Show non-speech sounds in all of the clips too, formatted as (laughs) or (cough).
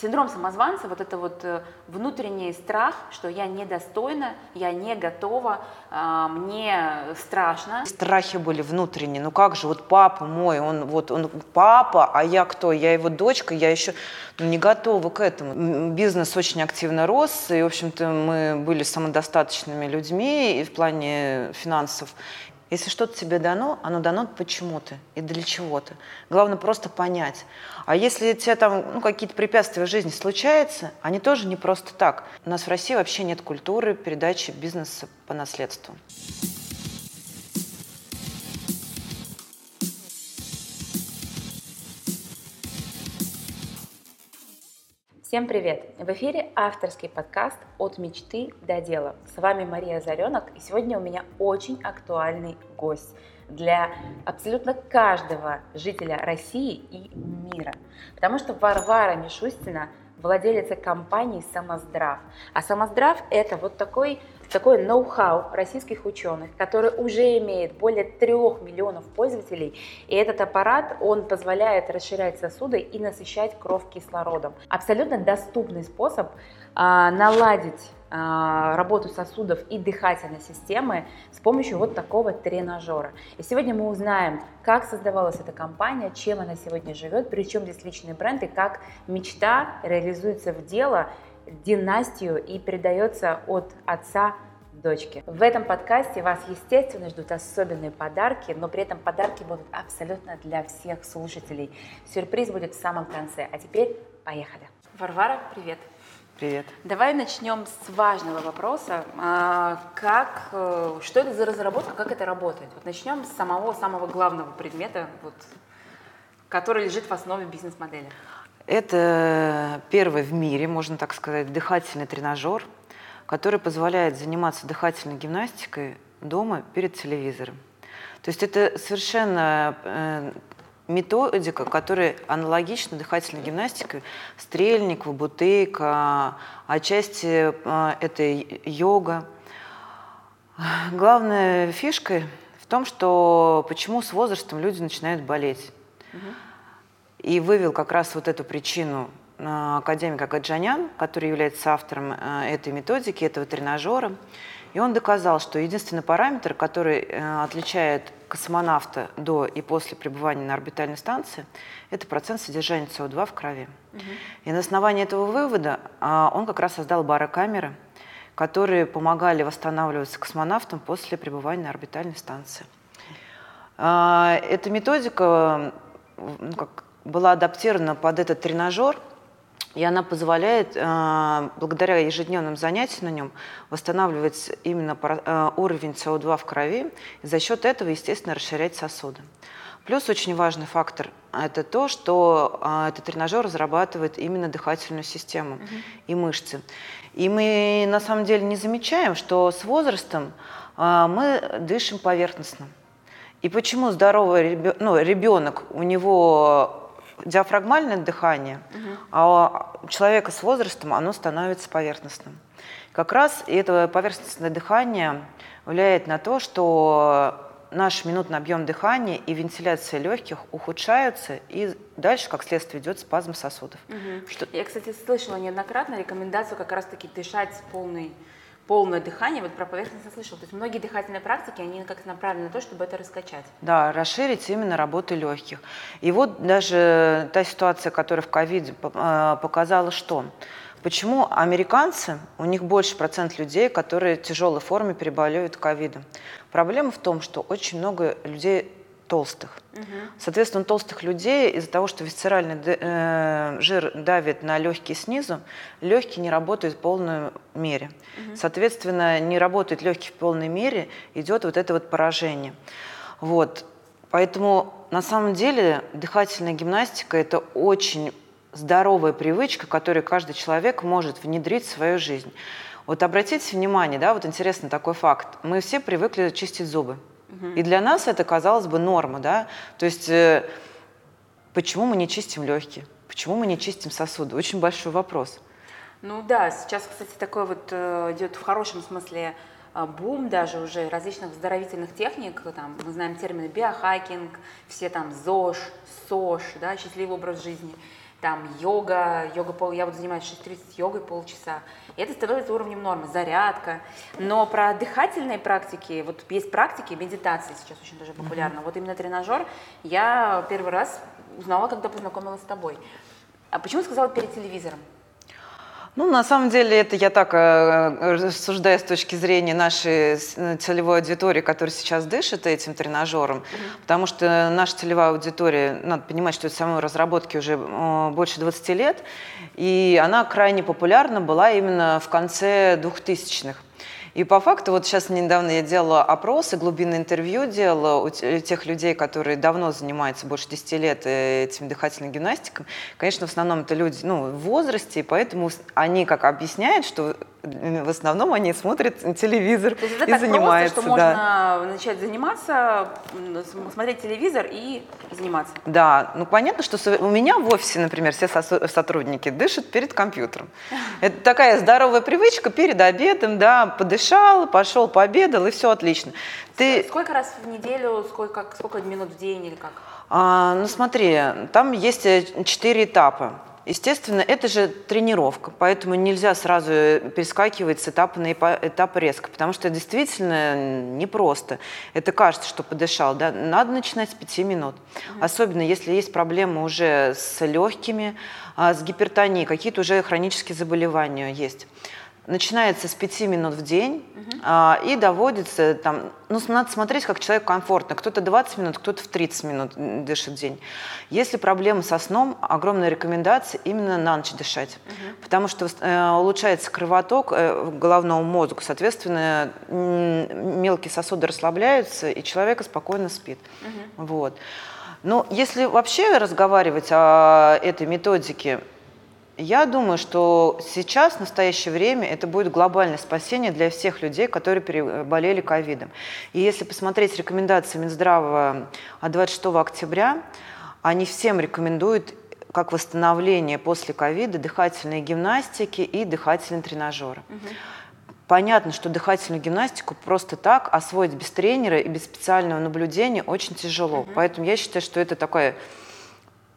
синдром самозванца, вот это вот э, внутренний страх, что я недостойна, я не готова, а, мне страшно. Страхи были внутренние. Ну как же, вот папа мой, он вот он папа, а я кто? Я его дочка, я еще ну, не готова к этому. Бизнес очень активно рос, и, в общем-то, мы были самодостаточными людьми и в плане финансов. Если что-то тебе дано, оно дано почему-то и для чего-то. Главное просто понять. А если у тебя там ну, какие-то препятствия в жизни случаются, они тоже не просто так. У нас в России вообще нет культуры передачи бизнеса по наследству. Всем привет! В эфире авторский подкаст «От мечты до дела». С вами Мария Заренок, и сегодня у меня очень актуальный гость для абсолютно каждого жителя России и мира. Потому что Варвара Мишустина – владелица компании «Самоздрав». А «Самоздрав» – это вот такой такой ноу-хау российских ученых, который уже имеет более трех миллионов пользователей. И этот аппарат, он позволяет расширять сосуды и насыщать кровь кислородом. Абсолютно доступный способ а, наладить а, работу сосудов и дыхательной системы с помощью вот такого тренажера. И сегодня мы узнаем, как создавалась эта компания, чем она сегодня живет, причем здесь личный бренд и как мечта реализуется в дело, династию и передается от отца дочке. В этом подкасте вас, естественно, ждут особенные подарки, но при этом подарки будут абсолютно для всех слушателей. Сюрприз будет в самом конце. А теперь поехали. Варвара, привет. Привет. Давай начнем с важного вопроса. А, как, э, что это за разработка, как это работает? Вот начнем с самого самого главного предмета, вот, который лежит в основе бизнес-модели. Это первый в мире, можно так сказать, дыхательный тренажер, который позволяет заниматься дыхательной гимнастикой дома перед телевизором. То есть это совершенно э, методика, которая аналогична дыхательной гимнастике, стрельник, бутейка, отчасти а, это йога. Главная фишка в том, что почему с возрастом люди начинают болеть. И вывел как раз вот эту причину а, академик Агаджанян, который является автором а, этой методики, этого тренажера. И он доказал, что единственный параметр, который э, отличает космонавта до и после пребывания на орбитальной станции, это процент содержания СО2 в крови. Угу. И на основании этого вывода а, он как раз создал барокамеры, которые помогали восстанавливаться космонавтам после пребывания на орбитальной станции. А, эта методика ну, как, была адаптирована под этот тренажер – и она позволяет, э, благодаря ежедневным занятиям на нем, восстанавливать именно э, уровень СО2 в крови, и за счет этого, естественно, расширять сосуды. Плюс очень важный фактор – это то, что э, этот тренажер разрабатывает именно дыхательную систему угу. и мышцы. И мы на самом деле не замечаем, что с возрастом мы дышим поверхностно. И почему здоровый ребенок, ну, ребенок, у него диафрагмальное дыхание, угу. а у человека с возрастом оно становится поверхностным. Как раз это поверхностное дыхание влияет на то, что наш минутный объем дыхания и вентиляция легких ухудшаются, и дальше, как следствие, идет спазм сосудов. Угу. Что... Я, кстати, слышала неоднократно рекомендацию как раз-таки дышать с полной полное дыхание, вот про поверхность я слышала. То есть многие дыхательные практики, они как-то направлены на то, чтобы это раскачать. Да, расширить именно работу легких. И вот даже та ситуация, которая в ковиде а, показала, что Почему американцы, у них больше процент людей, которые в тяжелой форме переболеют ковидом? Проблема в том, что очень много людей толстых. Угу. Соответственно, толстых людей из-за того, что висцеральный э, жир давит на легкие снизу, легкие не работают в полной мере. Угу. Соответственно, не работают легкие в полной мере, идет вот это вот поражение. Вот. Поэтому на самом деле дыхательная гимнастика – это очень здоровая привычка, которую каждый человек может внедрить в свою жизнь. Вот обратите внимание, да, вот интересный такой факт. Мы все привыкли чистить зубы. И для нас это, казалось бы, норма, да? То есть э, почему мы не чистим легкие? Почему мы не чистим сосуды? Очень большой вопрос. Ну да, сейчас, кстати, такой вот э, идет в хорошем смысле э, бум даже уже различных здоровительных техник, там, мы знаем термины биохакинг, все там ЗОЖ, СОЖ, да, счастливый образ жизни. Там йога, йога пол, я вот занимаюсь 6.30 йогой полчаса, и это становится уровнем нормы, зарядка. Но про дыхательные практики, вот есть практики, медитации сейчас очень даже популярно, mm-hmm. вот именно тренажер я первый раз узнала, когда познакомилась с тобой. А почему сказала перед телевизором? Ну, на самом деле, это я так э, рассуждаю с точки зрения нашей э, целевой аудитории, которая сейчас дышит этим тренажером, mm-hmm. потому что наша целевая аудитория, надо понимать, что это самой разработки уже больше 20 лет, и она крайне популярна была именно в конце 2000-х. И по факту, вот сейчас недавно я делала опросы, глубинное интервью делала у тех людей, которые давно занимаются, больше 10 лет э, этим дыхательной гимнастикой. Конечно, в основном это люди ну, в возрасте, и поэтому они как объясняют, что в основном они смотрят телевизор То есть это и так занимаются. Просто, что да. можно начать заниматься, смотреть телевизор и заниматься. Да, ну понятно, что у меня в офисе, например, все сотрудники дышат перед компьютером. (laughs) Это такая здоровая привычка перед обедом, да, подышал, пошел, пообедал, и все отлично. Ты... Сколько раз в неделю, сколько, сколько минут в день или как? А, ну смотри, там есть э, четыре этапа. Естественно, это же тренировка, поэтому нельзя сразу перескакивать с этапа на этап резко, потому что действительно непросто. Это кажется, что подышал, да? Надо начинать с 5 минут. Mm-hmm. Особенно если есть проблемы уже с легкими, а, с гипертонией, какие-то уже хронические заболевания есть начинается с 5 минут в день угу. а, и доводится там, ну, надо смотреть, как человек комфортно. Кто-то 20 минут, кто-то в 30 минут дышит в день. Если проблемы со сном, огромная рекомендация именно на ночь дышать, угу. потому что э, улучшается кровоток э, головного мозга, соответственно, мелкие сосуды расслабляются, и человек спокойно спит. Угу. Вот. Но если вообще разговаривать о этой методике, я думаю, что сейчас, в настоящее время, это будет глобальное спасение для всех людей, которые переболели ковидом. И если посмотреть рекомендации Минздрава от 26 октября, они всем рекомендуют как восстановление после ковида дыхательной гимнастики и дыхательные тренажеры. Угу. Понятно, что дыхательную гимнастику просто так освоить без тренера и без специального наблюдения очень тяжело. Угу. Поэтому я считаю, что это такое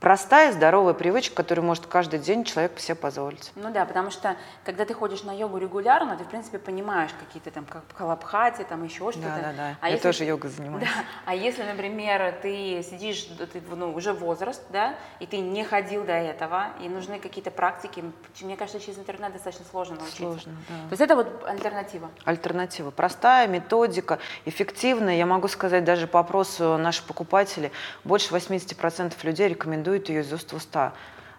простая, здоровая привычка, которую может каждый день человек себе позволить. Ну да, потому что когда ты ходишь на йогу регулярно, ты, в принципе, понимаешь какие-то там как калабхати, там еще что-то. Да, да, да. А Я если, тоже йогой занимаюсь. Да, а если, например, ты сидишь, ты ну, уже возраст, да, и ты не ходил до этого, и нужны какие-то практики, мне кажется, через интернет достаточно сложно научиться. Сложно, да. То есть это вот альтернатива? Альтернатива. Простая методика, эффективная. Я могу сказать даже по опросу наших покупателей, больше 80% людей рекомендуют рекомендует ее из уст в уста.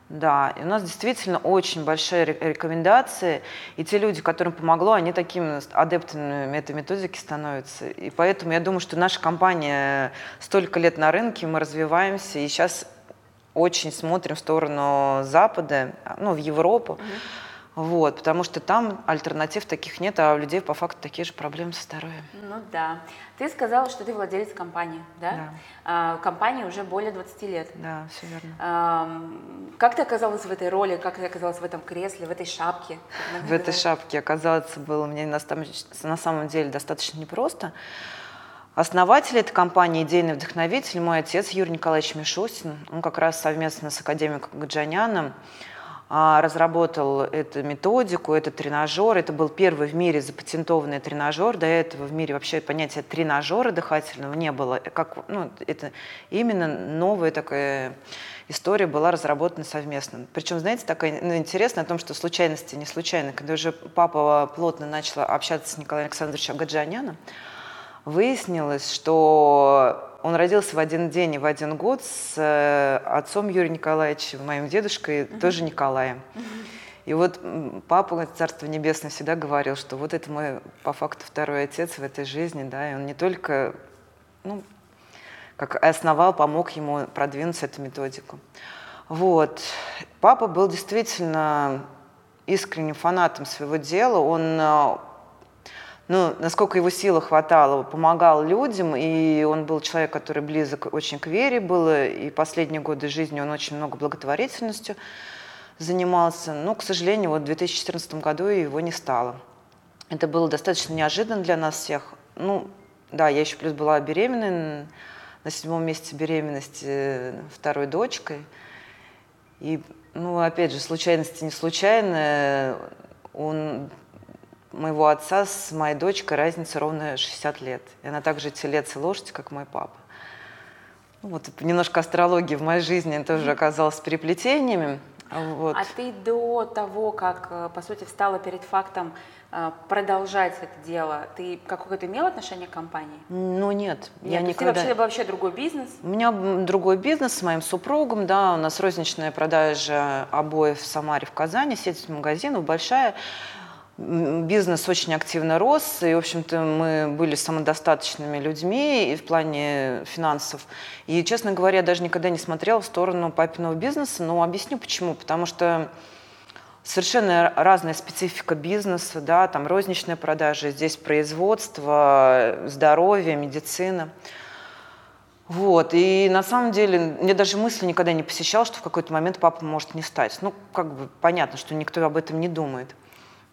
Да, и у нас действительно очень большие рекомендации, и те люди, которым помогло, они такими адептами этой методики становятся. И поэтому я думаю, что наша компания столько лет на рынке, мы развиваемся, и сейчас очень смотрим в сторону Запада, ну, в Европу. Mm-hmm вот, потому что там альтернатив таких нет, а у людей по факту такие же проблемы со здоровьем. Ну да. Ты сказала, что ты владелец компании, да? Да. А, компании уже более 20 лет. Да, все верно. А, как ты оказалась в этой роли, как ты оказалась в этом кресле, в этой шапке? В этой шапке оказаться было мне на, на самом деле достаточно непросто. Основатель этой компании, идейный вдохновитель, мой отец Юрий Николаевич Мишустин, он как раз совместно с академиком Гаджаняном разработал эту методику, этот тренажер. Это был первый в мире запатентованный тренажер. До этого в мире вообще понятия тренажера дыхательного не было. Как, ну, это именно новая такая история была разработана совместно. Причем, знаете, такая ну, интересно о том, что случайности не случайны. Когда уже папа плотно начал общаться с Николаем Александровичем Гаджаняном, выяснилось, что он родился в один день и в один год с э, отцом Юрием Николаевичем, моим дедушкой, mm-hmm. тоже Николаем. Mm-hmm. И вот папа, Царство Небесное, всегда говорил, что вот это мой, по факту, второй отец в этой жизни, да, и он не только, ну, как основал, помог ему продвинуть эту методику. Вот. Папа был действительно искренним фанатом своего дела. Он э, ну, насколько его силы хватало, помогал людям, и он был человек, который близок очень к вере был, и последние годы жизни он очень много благотворительностью занимался. Но, к сожалению, вот в 2014 году его не стало. Это было достаточно неожиданно для нас всех. Ну, да, я еще плюс была беременной, на седьмом месяце беременности второй дочкой. И Ну, опять же, случайности не случайные. Он моего отца с моей дочкой разница ровно 60 лет. И она также телец и лошадь, как мой папа. Ну, вот немножко астрологии в моей жизни тоже оказалась переплетениями. Вот. А ты до того, как, э, по сути, встала перед фактом э, продолжать это дело, ты какое-то имел отношение к компании? Ну нет, нет я никогда. Ты вообще, вообще другой бизнес? У меня другой бизнес с моим супругом, да, у нас розничная продажа обоев в Самаре, в Казани, сеть магазинов большая бизнес очень активно рос, и, в общем-то, мы были самодостаточными людьми и в плане финансов. И, честно говоря, я даже никогда не смотрела в сторону папиного бизнеса, но объясню почему. Потому что совершенно разная специфика бизнеса, да, там розничная продажа, здесь производство, здоровье, медицина. Вот, и на самом деле мне даже мысли никогда не посещала, что в какой-то момент папа может не стать. Ну, как бы понятно, что никто об этом не думает.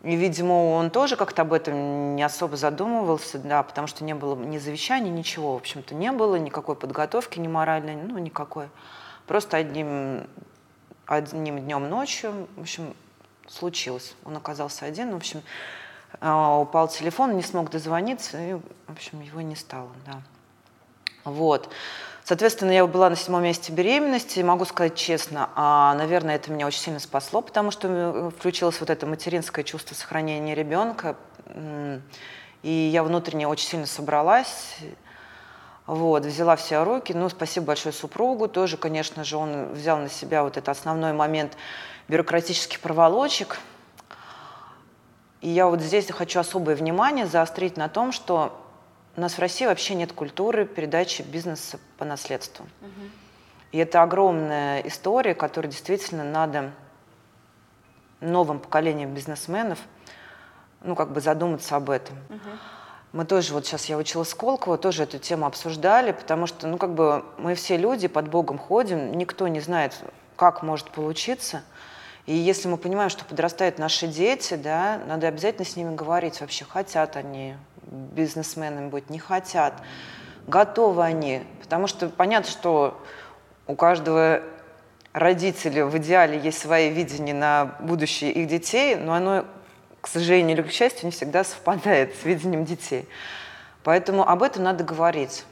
И, видимо, он тоже как-то об этом не особо задумывался, да, потому что не было ни завещания, ничего, в общем-то, не было, никакой подготовки, ни моральной, ну, никакой. Просто одним, одним днем ночью, в общем, случилось. Он оказался один, в общем, а, упал телефон, не смог дозвониться, и, в общем, его не стало, да. Вот. Соответственно, я была на седьмом месте беременности, могу сказать честно, а, наверное, это меня очень сильно спасло, потому что э, включилось вот это материнское чувство сохранения ребенка, и я внутренне очень сильно собралась, вот, взяла все руки, ну, спасибо большое супругу, тоже, конечно же, он взял на себя вот этот основной момент бюрократических проволочек, и я вот здесь хочу особое внимание заострить на том, что у нас в России вообще нет культуры передачи бизнеса по наследству. Угу. И это огромная история, которой действительно надо новым поколениям бизнесменов ну, как бы задуматься об этом. Угу. Мы тоже, вот сейчас я училась Сколково, тоже эту тему обсуждали, потому что, ну, как бы мы все люди под Богом ходим, никто не знает, как может получиться. И если мы понимаем, что подрастают наши дети, да, надо обязательно с ними говорить вообще, хотят они бизнесменами быть, не хотят, готовы они. Потому что понятно, что у каждого родителя в идеале есть свои видения на будущее их детей, но оно, к сожалению или к счастью, не всегда совпадает с видением детей. Поэтому об этом надо говорить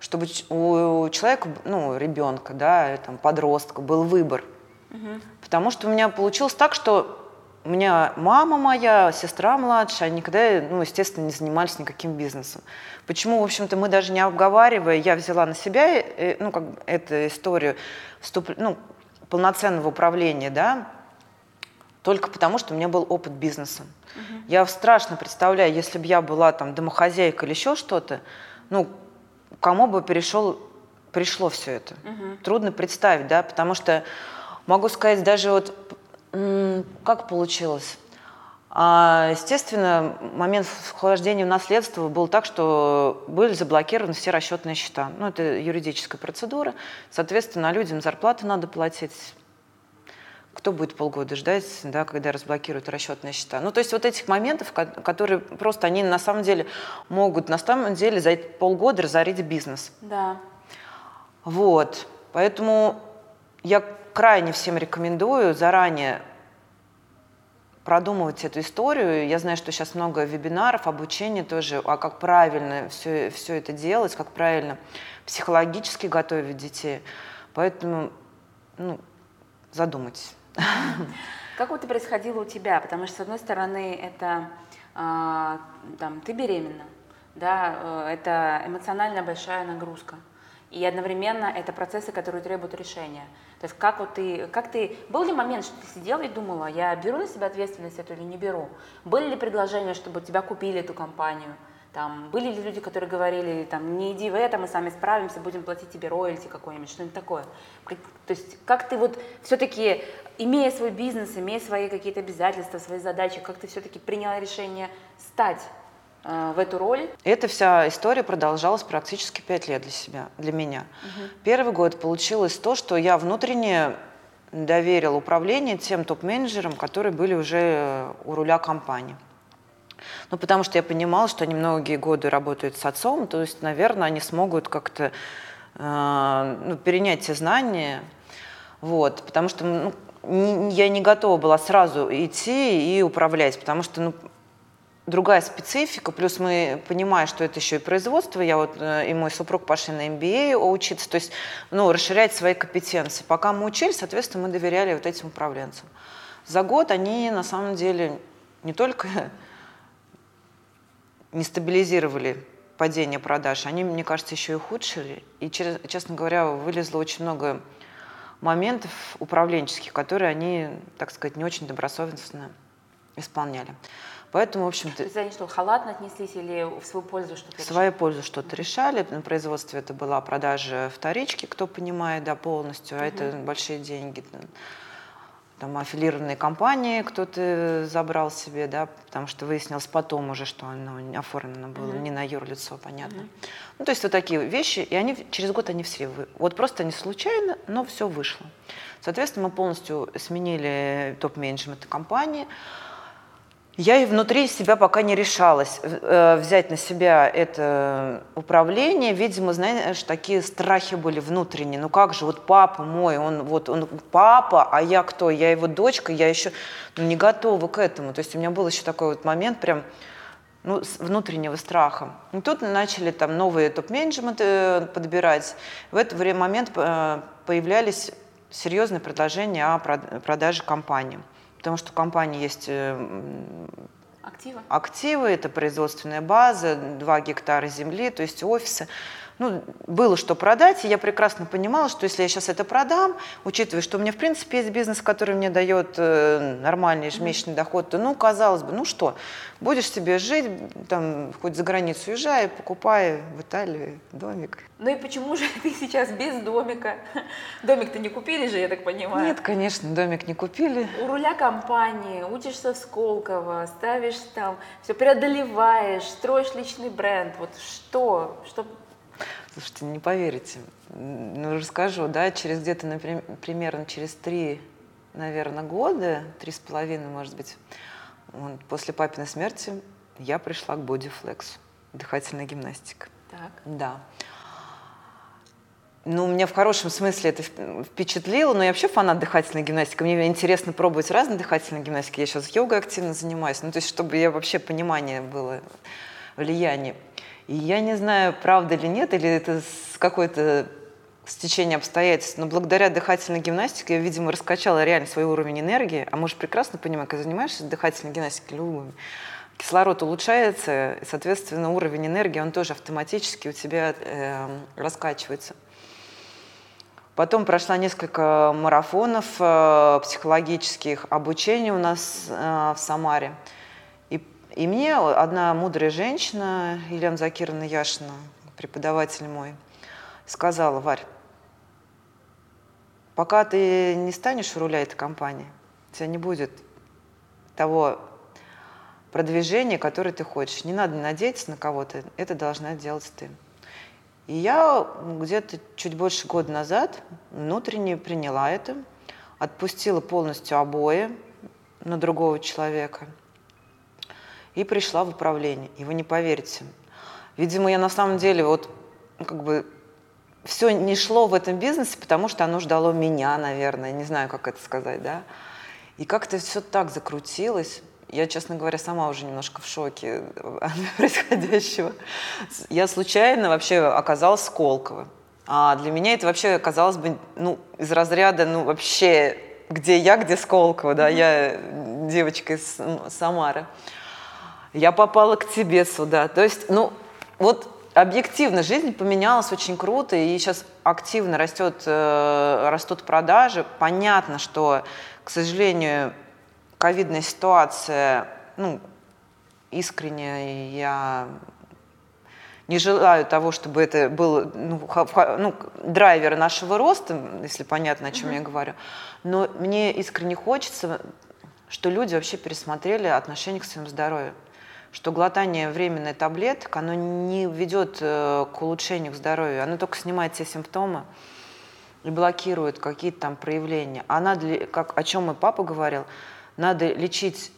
чтобы у человека, ну, ребенка, да, там, подростка был выбор. Угу. Потому что у меня получилось так, что у меня мама моя, сестра младшая, они никогда, ну, естественно, не занимались никаким бизнесом. Почему, в общем-то, мы даже не обговаривая, я взяла на себя, э, ну, как эту историю вступ, ну, полноценного управления, да, только потому, что у меня был опыт бизнеса. Угу. Я страшно представляю, если бы я была там домохозяйка или еще что-то, ну, кому бы перешел, пришло все это. Угу. Трудно представить, да, потому что могу сказать, даже вот как получилось? А, естественно, момент вхождения в наследство был так, что были заблокированы все расчетные счета. Ну, это юридическая процедура. Соответственно, людям зарплату надо платить. Кто будет полгода ждать, да, когда разблокируют расчетные счета? Ну, то есть вот этих моментов, которые просто, они на самом деле могут на самом деле за полгода разорить бизнес. Да. Вот. Поэтому я крайне всем рекомендую заранее продумывать эту историю. Я знаю, что сейчас много вебинаров, обучения тоже, а как правильно все, все это делать, как правильно психологически готовить детей. Поэтому ну, задумайтесь. (laughs) Как это происходило у тебя? Потому что, с одной стороны, это э, там, ты беременна, да, э, это эмоционально большая нагрузка. И одновременно это процессы, которые требуют решения. То есть как вот ты, как ты, был ли момент, что ты сидела и думала, я беру на себя ответственность эту или не беру? Были ли предложения, чтобы тебя купили эту компанию? Там, были ли люди, которые говорили, там, не иди в это, мы сами справимся, будем платить тебе роялти какой-нибудь, что-нибудь такое. То есть как ты вот все-таки, имея свой бизнес, имея свои какие-то обязательства, свои задачи, как ты все-таки приняла решение стать в эту роль? Эта вся история продолжалась практически пять лет для себя, для меня. Угу. Первый год получилось то, что я внутренне доверила управление тем топ-менеджерам, которые были уже у руля компании. Ну, потому что я понимала, что они многие годы работают с отцом, то есть, наверное, они смогут как-то э, ну, перенять те знания. Вот, потому что ну, не, я не готова была сразу идти и управлять, потому что ну, другая специфика, плюс мы понимаем, что это еще и производство, я вот э, и мой супруг пошли на MBA учиться, то есть ну, расширять свои компетенции. Пока мы учились, соответственно, мы доверяли вот этим управленцам. За год они на самом деле не только (laughs) не стабилизировали падение продаж, они, мне кажется, еще и ухудшили. И, честно говоря, вылезло очень много моментов управленческих, которые они, так сказать, не очень добросовестно исполняли. Поэтому, в общем-то... То есть они что, халатно отнеслись или в свою пользу что-то В свою пользу что-то решали. На производстве это была продажа вторички, кто понимает, да, полностью. А угу. это большие деньги там аффилированные компании кто-то забрал себе, да, потому что выяснилось потом уже, что оно оформлено было mm-hmm. не на юрлицо, понятно. Mm-hmm. Ну, то есть вот такие вещи, и они через год они все, вы... вот просто не случайно, но все вышло. Соответственно, мы полностью сменили топ-менеджмент компании, я и внутри себя пока не решалась э, взять на себя это управление. Видимо, знаешь, такие страхи были внутренние. Ну как же, вот папа мой, он вот он папа, а я кто? Я его дочка, я еще ну, не готова к этому. То есть у меня был еще такой вот момент прям ну, внутреннего страха. И тут начали там новые топ-менеджменты э, подбирать. В этот время момент э, появлялись серьезные предложения о продаже компании потому что у компании есть э, активы. активы, это производственная база, 2 гектара земли, то есть офисы ну, было что продать, и я прекрасно понимала, что если я сейчас это продам, учитывая, что у меня, в принципе, есть бизнес, который мне дает э, нормальный ежемесячный доход, то, ну, казалось бы, ну что, будешь себе жить, там, хоть за границу уезжай, покупай в Италии домик. Ну и почему же ты сейчас без домика? (laughs) Домик-то не купили же, я так понимаю. Нет, конечно, домик не купили. У руля компании, учишься в Сколково, ставишь там, все преодолеваешь, строишь личный бренд. Вот что, что Слушайте, не поверите. Ну, расскажу, да, через где-то, например, примерно через три, наверное, года, три с половиной, может быть, после папиной смерти я пришла к бодифлексу, дыхательная гимнастика. Так. Да. Ну, меня в хорошем смысле это впечатлило, но я вообще фанат дыхательной гимнастики. Мне интересно пробовать разные дыхательные гимнастики. Я сейчас йогой активно занимаюсь. Ну, то есть, чтобы я вообще понимание было, влияние. И я не знаю, правда или нет, или это с какой-то стечение обстоятельств, но благодаря дыхательной гимнастике я, видимо, раскачала реально свой уровень энергии, а мы же прекрасно понимаем, когда занимаешься дыхательной гимнастикой, любым, кислород улучшается, и, соответственно, уровень энергии, он тоже автоматически у тебя э, раскачивается. Потом прошла несколько марафонов э, психологических, обучений у нас э, в Самаре. И мне одна мудрая женщина, Елена Закировна Яшина, преподаватель мой, сказала, Варь, пока ты не станешь руля этой компании, у тебя не будет того продвижения, которое ты хочешь. Не надо надеяться на кого-то, это должна делать ты. И я где-то чуть больше года назад внутренне приняла это, отпустила полностью обои на другого человека – и пришла в управление. И вы не поверите. Видимо, я на самом деле вот ну, как бы все не шло в этом бизнесе, потому что оно ждало меня, наверное, не знаю, как это сказать, да. И как-то все так закрутилось. Я, честно говоря, сама уже немножко в шоке от (laughs) происходящего. Я случайно вообще оказалась в Сколково. А для меня это вообще, казалось бы, ну, из разряда, ну, вообще, где я, где Сколково, да, я девочка из Самары я попала к тебе сюда. То есть, ну, вот объективно жизнь поменялась очень круто, и сейчас активно растет, э, растут продажи. Понятно, что, к сожалению, ковидная ситуация, ну, искренне я не желаю того, чтобы это был ну, ну, драйвер нашего роста, если понятно, о чем mm-hmm. я говорю. Но мне искренне хочется, что люди вообще пересмотрели отношение к своему здоровью что глотание временной таблеток, оно не ведет э, к улучшению здоровья, оно только снимает все симптомы и блокирует какие-то там проявления. А надо, как, о чем мой папа говорил, надо лечить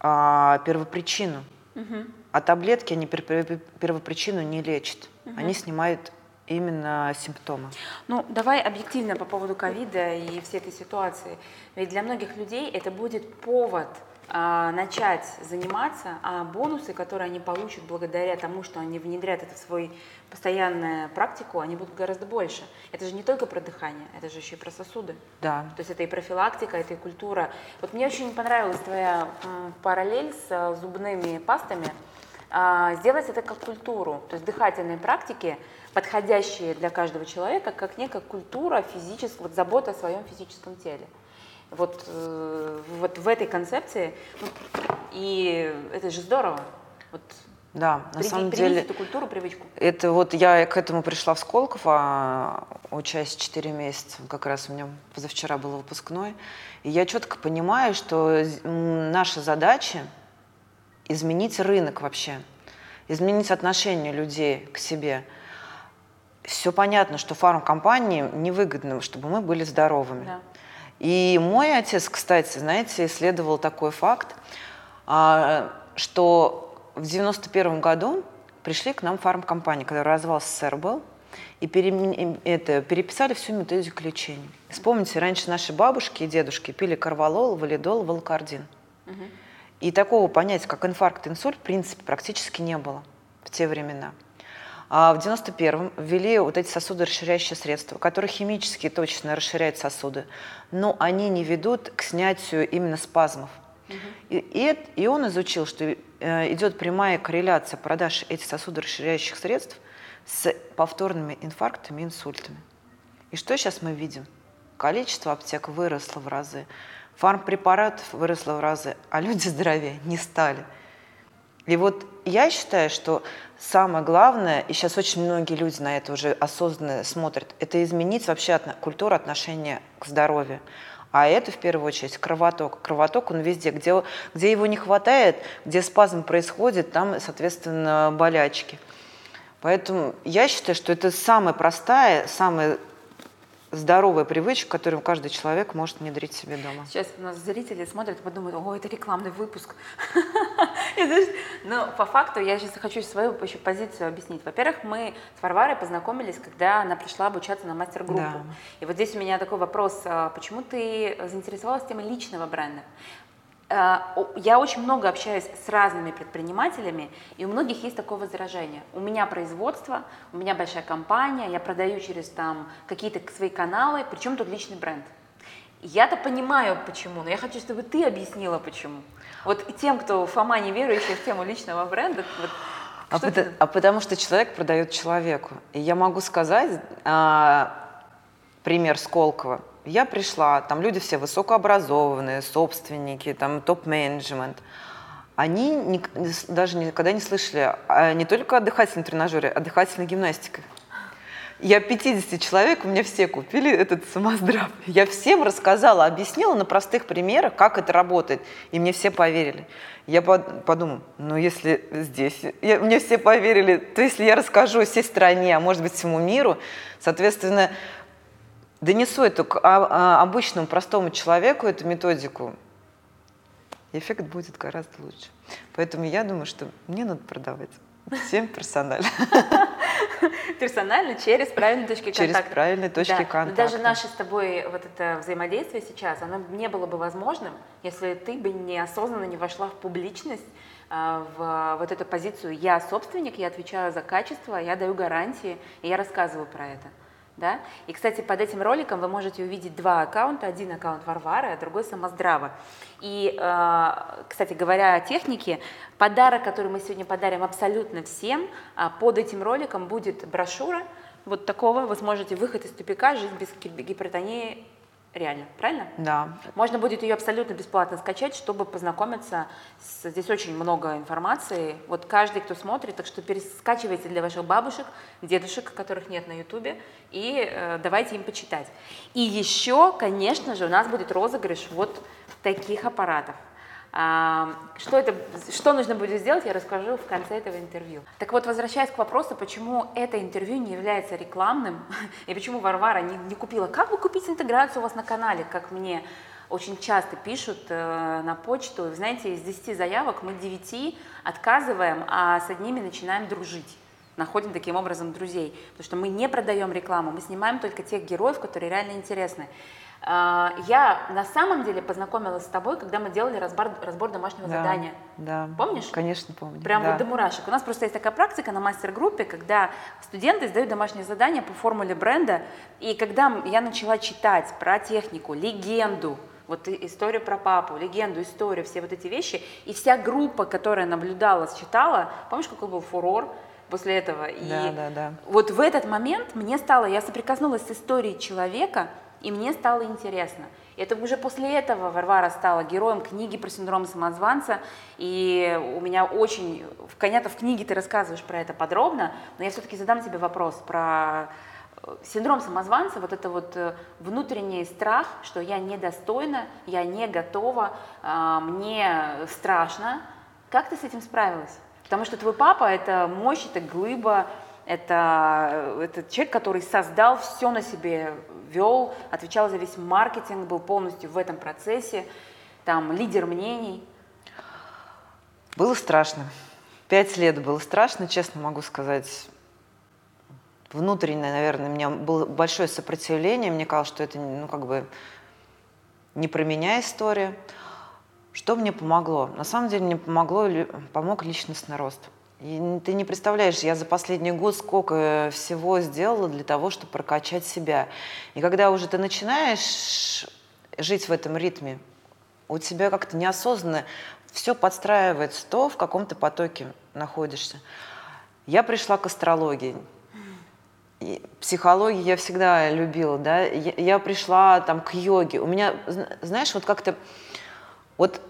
а, первопричину. Угу. А таблетки, они первопричину не лечат. Угу. Они снимают именно симптомы. Ну, давай объективно по поводу ковида и всей этой ситуации. Ведь для многих людей это будет повод начать заниматься, а бонусы, которые они получат благодаря тому, что они внедрят это в свою постоянную практику, они будут гораздо больше. Это же не только про дыхание, это же еще и про сосуды. Да. То есть это и профилактика, это и культура. Вот мне очень понравилась твоя параллель с а, зубными пастами. А, сделать это как культуру, то есть дыхательные практики, подходящие для каждого человека, как некая культура физическая, вот забота о своем физическом теле вот, э, вот в этой концепции. Ну, и это же здорово. Вот да, на При, самом деле. эту культуру, привычку. Это вот я к этому пришла в Сколково, учась 4 месяца. Как раз у меня позавчера был выпускной. И я четко понимаю, что наша задача изменить рынок вообще, изменить отношение людей к себе. Все понятно, что фармкомпании невыгодно, чтобы мы были здоровыми. Да. И мой отец, кстати, знаете, исследовал такой факт, а, что в 91 году пришли к нам фармкомпании, когда развал СССР был, и пере, это, переписали всю методику лечения. Вспомните, раньше наши бабушки и дедушки пили карвалол, валидол, валокардин. Угу. И такого понятия, как инфаркт, инсульт, в принципе, практически не было в те времена. А в 91-м ввели вот эти сосудорасширяющие средства, которые химически точно расширяют сосуды, но они не ведут к снятию именно спазмов. Угу. И, и, и он изучил, что э, идет прямая корреляция продаж этих сосудорасширяющих средств с повторными инфарктами и инсультами. И что сейчас мы видим? Количество аптек выросло в разы, фармпрепаратов выросло в разы, а люди (laughs) здоровее не стали. И вот я считаю, что самое главное, и сейчас очень многие люди на это уже осознанно смотрят, это изменить вообще от, культуру отношения к здоровью. А это в первую очередь кровоток. Кровоток, он везде, где, где его не хватает, где спазм происходит, там, соответственно, болячки. Поэтому я считаю, что это самая простая, самая здоровая привычка, которую каждый человек может внедрить себе дома. Сейчас у нас зрители смотрят и подумают, о, это рекламный выпуск. (laughs) Но по факту я сейчас хочу свою еще позицию объяснить. Во-первых, мы с Варварой познакомились, когда она пришла обучаться на мастер-группу. И вот здесь у меня такой вопрос, а почему ты заинтересовалась темой личного бренда? А, я очень много общаюсь с разными предпринимателями, и у многих есть такое возражение. У меня производство, у меня большая компания, я продаю через там какие-то свои каналы, причем тут личный бренд. Я-то понимаю, почему, но я хочу, чтобы ты объяснила, почему. Вот тем, кто Фома не верующий в тему личного бренда, вот, а, потому, а потому что человек продает человеку. И я могу сказать а, пример Сколково. Я пришла, там люди все высокообразованные, собственники, там топ-менеджмент. Они не, даже никогда не слышали а не только о дыхательном тренажере, а дыхательной гимнастике. Я 50 человек, у меня все купили этот самоздрав. Я всем рассказала, объяснила на простых примерах, как это работает. И мне все поверили. Я подумала, ну если здесь я, мне все поверили, то если я расскажу всей стране, а может быть всему миру, соответственно, донесу эту к обычному простому человеку эту методику, эффект будет гораздо лучше. Поэтому я думаю, что мне надо продавать всем персонально. (laughs) Персонально через правильные точки контакта. Через правильные точки да. контакта. Но даже наше с тобой вот это взаимодействие сейчас, оно не было бы возможным, если ты бы неосознанно не вошла в публичность, а, в вот эту позицию «я собственник, я отвечаю за качество, я даю гарантии, и я рассказываю про это». Да? И, кстати, под этим роликом вы можете увидеть два аккаунта. Один аккаунт Варвары, а другой Самоздрава. И, э, кстати, говоря о технике, подарок, который мы сегодня подарим абсолютно всем, а под этим роликом будет брошюра вот такого. Вы сможете «Выход из тупика. Жизнь без гипертонии реально, правильно? Да. Можно будет ее абсолютно бесплатно скачать, чтобы познакомиться. С... Здесь очень много информации. Вот каждый, кто смотрит, так что перескачивайте для ваших бабушек, дедушек, которых нет на ютубе, и э, давайте им почитать. И еще, конечно же, у нас будет розыгрыш вот таких аппаратов. Что, это, что нужно будет сделать, я расскажу в конце этого интервью. Так вот, возвращаясь к вопросу, почему это интервью не является рекламным, (laughs) и почему Варвара не, не купила. Как вы купить интеграцию у вас на канале, как мне очень часто пишут э, на почту. Знаете, из 10 заявок мы 9 отказываем, а с одними начинаем дружить. находим таким образом друзей. Потому что мы не продаем рекламу, мы снимаем только тех героев, которые реально интересны. А, я на самом деле познакомилась с тобой, когда мы делали разбор, разбор домашнего да, задания. Да. Помнишь? Конечно, помню. Прям да. вот до мурашек. У нас просто есть такая практика на мастер-группе, когда студенты сдают домашнее задание по формуле бренда. И когда я начала читать про технику, легенду, вот историю про папу, легенду, историю, все вот эти вещи, и вся группа, которая наблюдала, читала, помнишь, какой был фурор? после этого. И да, да, да. вот в этот момент мне стало, я соприкоснулась с историей человека, и мне стало интересно. Это уже после этого Варвара стала героем книги про синдром самозванца, и у меня очень, понятно, в книге ты рассказываешь про это подробно, но я все-таки задам тебе вопрос про э, синдром самозванца, вот это вот э, внутренний страх, что я недостойна, я не готова, а, мне страшно. Как ты с этим справилась? Потому что твой папа – это мощь, это глыба, это, это человек, который создал все на себе, вел, отвечал за весь маркетинг, был полностью в этом процессе, там, лидер мнений. Было страшно. Пять лет было страшно, честно могу сказать. Внутреннее, наверное, у меня было большое сопротивление. Мне казалось, что это, ну, как бы не про меня история. Что мне помогло? На самом деле мне помогло, помог личностный рост. И ты не представляешь, я за последний год сколько всего сделала для того, чтобы прокачать себя. И когда уже ты начинаешь жить в этом ритме, у тебя как-то неосознанно все подстраивается, то в каком-то потоке находишься. Я пришла к астрологии. И психологии я всегда любила, да. Я, я пришла там к йоге. У меня, знаешь, вот как-то вот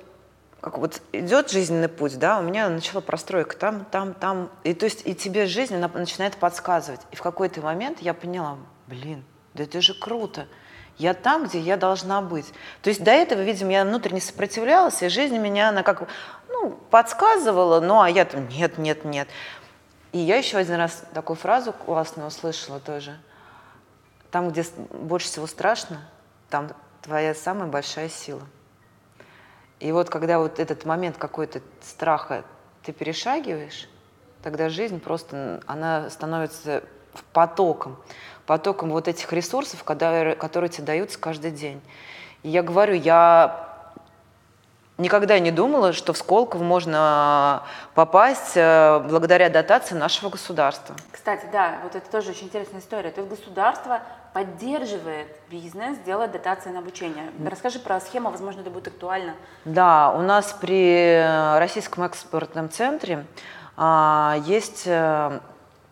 как вот идет жизненный путь, да, у меня начала простройка там, там, там, и то есть и тебе жизнь она начинает подсказывать. И в какой-то момент я поняла, блин, да это же круто, я там, где я должна быть. То есть до этого, видимо, я внутренне сопротивлялась, и жизнь меня, она как, ну, подсказывала, ну, а я там, нет, нет, нет. И я еще один раз такую фразу классную услышала тоже. Там, где больше всего страшно, там твоя самая большая сила. И вот когда вот этот момент какой-то страха ты перешагиваешь, тогда жизнь просто, она становится потоком, потоком вот этих ресурсов, которые, тебе даются каждый день. И я говорю, я никогда не думала, что в Сколково можно попасть э, благодаря дотации нашего государства. Кстати, да, вот это тоже очень интересная история. То есть государство поддерживает бизнес, делает дотации на обучение. Расскажи про схему, возможно, это будет актуально. Да, у нас при Российском экспортном центре а, есть а,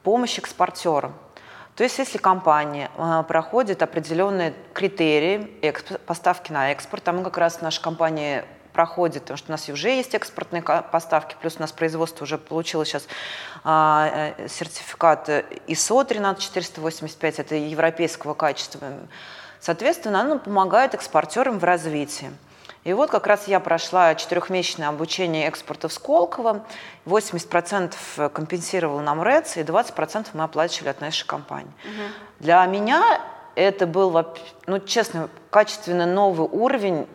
помощь экспортерам. То есть если компания а, проходит определенные критерии поставки на экспорт, а мы как раз наша компания проходит, потому что у нас уже есть экспортные поставки, плюс у нас производство уже получило сейчас а, э, сертификат ISO 13485, это европейского качества. Соответственно, оно помогает экспортерам в развитии. И вот как раз я прошла четырехмесячное обучение экспорта в Сколково. 80% компенсировал нам РЭЦ, и 20% мы оплачивали от нашей компании. Угу. Для меня это был, ну, честно, качественно новый уровень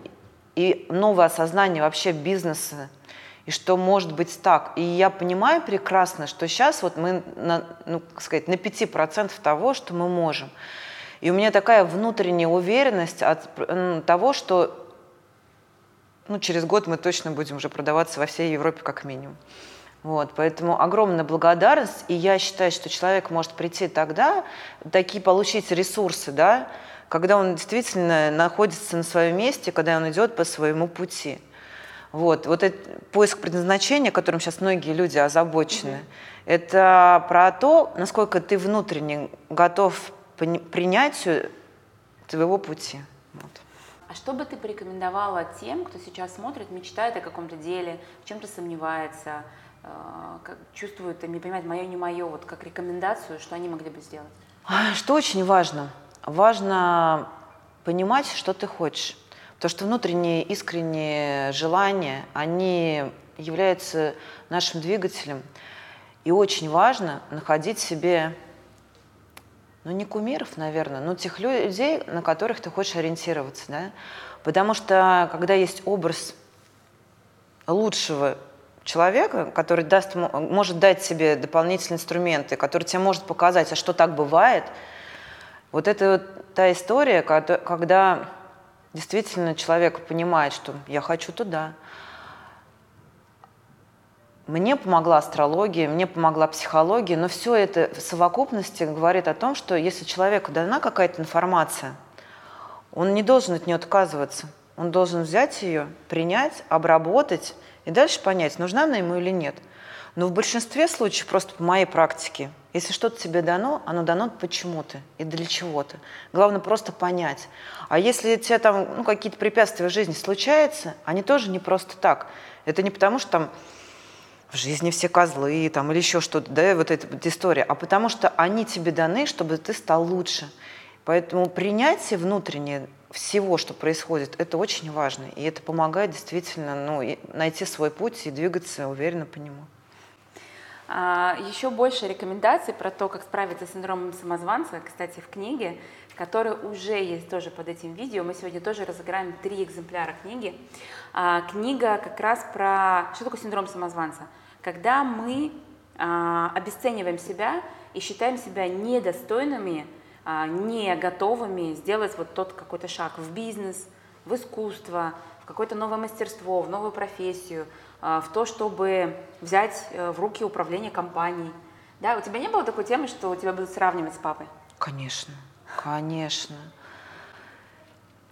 и новое осознание вообще бизнеса, и что может быть так. И я понимаю прекрасно, что сейчас вот мы, на, ну, сказать, на 5% того, что мы можем. И у меня такая внутренняя уверенность от того, что ну, через год мы точно будем уже продаваться во всей Европе как минимум. Вот, поэтому огромная благодарность, и я считаю, что человек может прийти тогда, такие получить ресурсы, да, когда он действительно находится на своем месте, когда он идет по своему пути. Вот, вот этот поиск предназначения, которым сейчас многие люди озабочены, mm-hmm. это про то, насколько ты внутренне готов принятию твоего пути. Вот. А что бы ты порекомендовала тем, кто сейчас смотрит, мечтает о каком-то деле, в чем-то сомневается, э, как чувствует, не понимает, мое, не мое, вот как рекомендацию, что они могли бы сделать? Что очень важно – важно понимать, что ты хочешь. Потому что внутренние искренние желания, они являются нашим двигателем. И очень важно находить себе, ну не кумиров, наверное, но тех людей, на которых ты хочешь ориентироваться. Да? Потому что когда есть образ лучшего человека, который даст, может дать себе дополнительные инструменты, который тебе может показать, а что так бывает, вот это вот та история, когда действительно человек понимает, что я хочу туда. Мне помогла астрология, мне помогла психология, но все это в совокупности говорит о том, что если человеку дана какая-то информация, он не должен от нее отказываться. Он должен взять ее, принять, обработать и дальше понять, нужна она ему или нет. Но в большинстве случаев, просто по моей практике, если что-то тебе дано, оно дано почему-то и для чего-то. Главное просто понять. А если у тебя там ну, какие-то препятствия в жизни случаются, они тоже не просто так. Это не потому, что там в жизни все козлы там, или еще что-то, да, вот эта вот история, а потому что они тебе даны, чтобы ты стал лучше. Поэтому принятие внутреннее всего, что происходит, это очень важно. И это помогает действительно ну, найти свой путь и двигаться уверенно по нему. А, еще больше рекомендаций про то, как справиться с синдромом самозванца, кстати, в книге, которая уже есть тоже под этим видео. Мы сегодня тоже разыграем три экземпляра книги. А, книга как раз про... Что такое синдром самозванца? Когда мы а, обесцениваем себя и считаем себя недостойными, не готовыми сделать вот тот какой-то шаг в бизнес, в искусство, в какое-то новое мастерство, в новую профессию – в то, чтобы взять э, в руки управление компанией. Да, у тебя не было такой темы, что тебя будут сравнивать с папой? Конечно, конечно.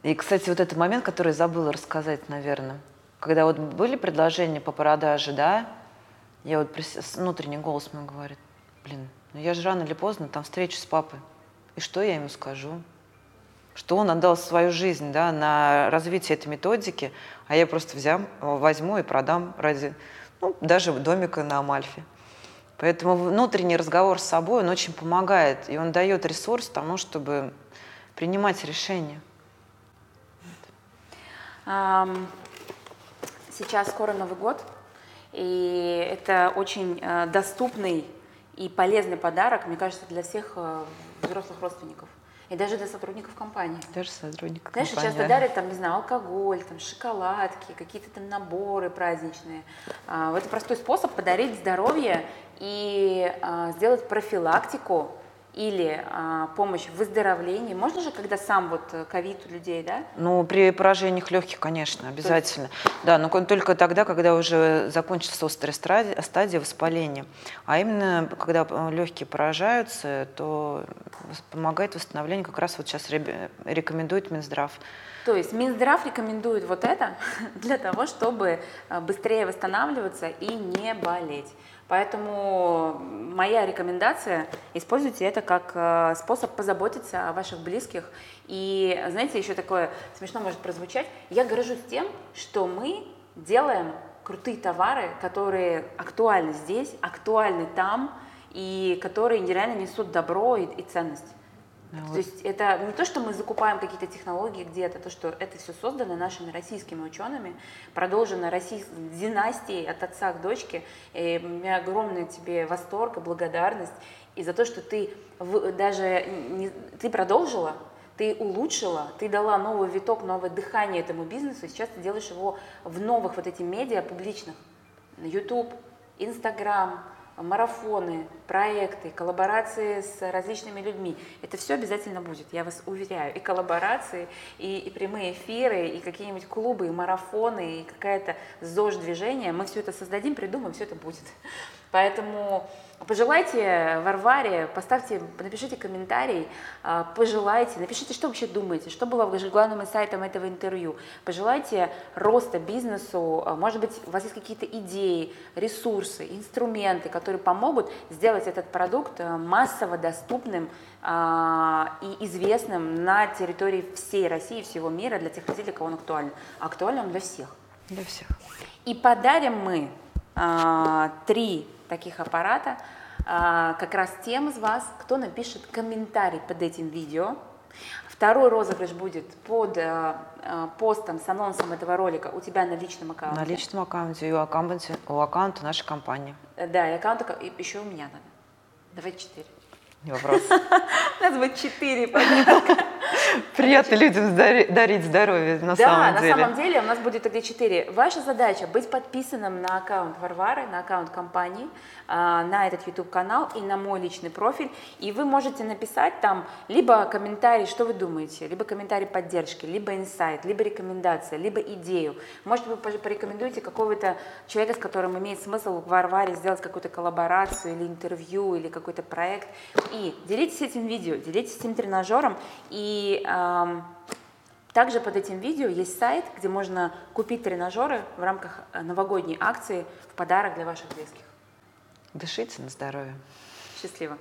И, кстати, вот этот момент, который забыла рассказать, наверное. Когда вот были предложения по продаже, да, я вот внутренний голос мой говорит, блин, ну я же рано или поздно там встречу с папой. И что я ему скажу? Что он отдал свою жизнь да, на развитие этой методики, а я просто взял, возьму и продам ради ну, даже домика на Амальфе. Поэтому внутренний разговор с собой, он очень помогает, и он дает ресурс тому, чтобы принимать решения. Сейчас скоро Новый год, и это очень э, доступный и полезный подарок, мне кажется, для всех э, взрослых родственников и даже для сотрудников компании. Даже сотрудников Знаешь, компании. часто дарят там, не знаю, алкоголь, там, шоколадки, какие-то там наборы праздничные. А, это простой способ подарить здоровье и а, сделать профилактику или а, помощь в выздоровлении. Можно же, когда сам вот э, ковид у людей, да? Ну, при поражениях легких, конечно, обязательно. есть... Да, но только тогда, когда уже закончится острая стадия воспаления. А именно, когда э, легкие поражаются, то помогает восстановлению как раз вот сейчас рекомендует Минздрав. То есть Минздрав рекомендует вот это (laughs) для того, чтобы э, быстрее восстанавливаться и не болеть. Поэтому моя рекомендация, используйте это как э, способ позаботиться о ваших близких. И знаете, еще такое смешно может прозвучать, я горжусь тем, что мы делаем крутые товары, которые актуальны здесь, актуальны там, и которые нереально несут добро и, и ценность. Вот. То есть это не то, что мы закупаем какие-то технологии где-то, то, что это все создано нашими российскими учеными, продолжено российской династией от отца к дочке. И у меня огромный тебе восторг и благодарность и за то, что ты в, даже не, ты продолжила, ты улучшила, ты дала новый виток, новое дыхание этому бизнесу, и сейчас ты делаешь его в новых вот этих медиа публичных. YouTube, Instagram, марафоны, проекты, коллаборации с различными людьми. Это все обязательно будет, я вас уверяю. И коллаборации, и, и прямые эфиры, и какие-нибудь клубы, и марафоны, и какая-то ЗОЖ-движение. Мы все это создадим, придумаем, все это будет. Поэтому Пожелайте Варваре, поставьте, напишите комментарий, а, пожелайте, напишите, что вообще думаете, что было главным инсайтом этого интервью. Пожелайте роста бизнесу, а, может быть, у вас есть какие-то идеи, ресурсы, инструменты, которые помогут сделать этот продукт а, массово доступным и известным на территории всей России, всего мира, для тех людей, для кого он актуален. Актуален он для всех. Для всех. И подарим мы три таких аппарата а, как раз тем из вас, кто напишет комментарий под этим видео. Второй розыгрыш будет под э, постом с анонсом этого ролика у тебя на личном аккаунте. На личном аккаунте и у аккаунта, у аккаунта нашей компании. Да, и аккаунт еще у меня надо. Давай четыре. Не вопрос. (laughs) У нас будет четыре подарка. (laughs) Приятно людям дарить здоровье на да, самом деле. Да, на самом деле у нас будет тогда четыре. Ваша задача быть подписанным на аккаунт Варвары, на аккаунт компании, а, на этот YouTube-канал и на мой личный профиль. И вы можете написать там либо комментарий, что вы думаете, либо комментарий поддержки, либо инсайт, либо рекомендация, либо идею. Может, вы порекомендуете какого-то человека, с которым имеет смысл в Варваре сделать какую-то коллаборацию или интервью, или какой-то проект. И делитесь этим видео, делитесь этим тренажером. И и также под этим видео есть сайт, где можно купить тренажеры в рамках э, новогодней акции в подарок для ваших близких. Дышите на здоровье. Счастливо.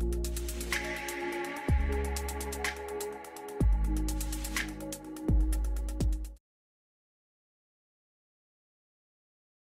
thank you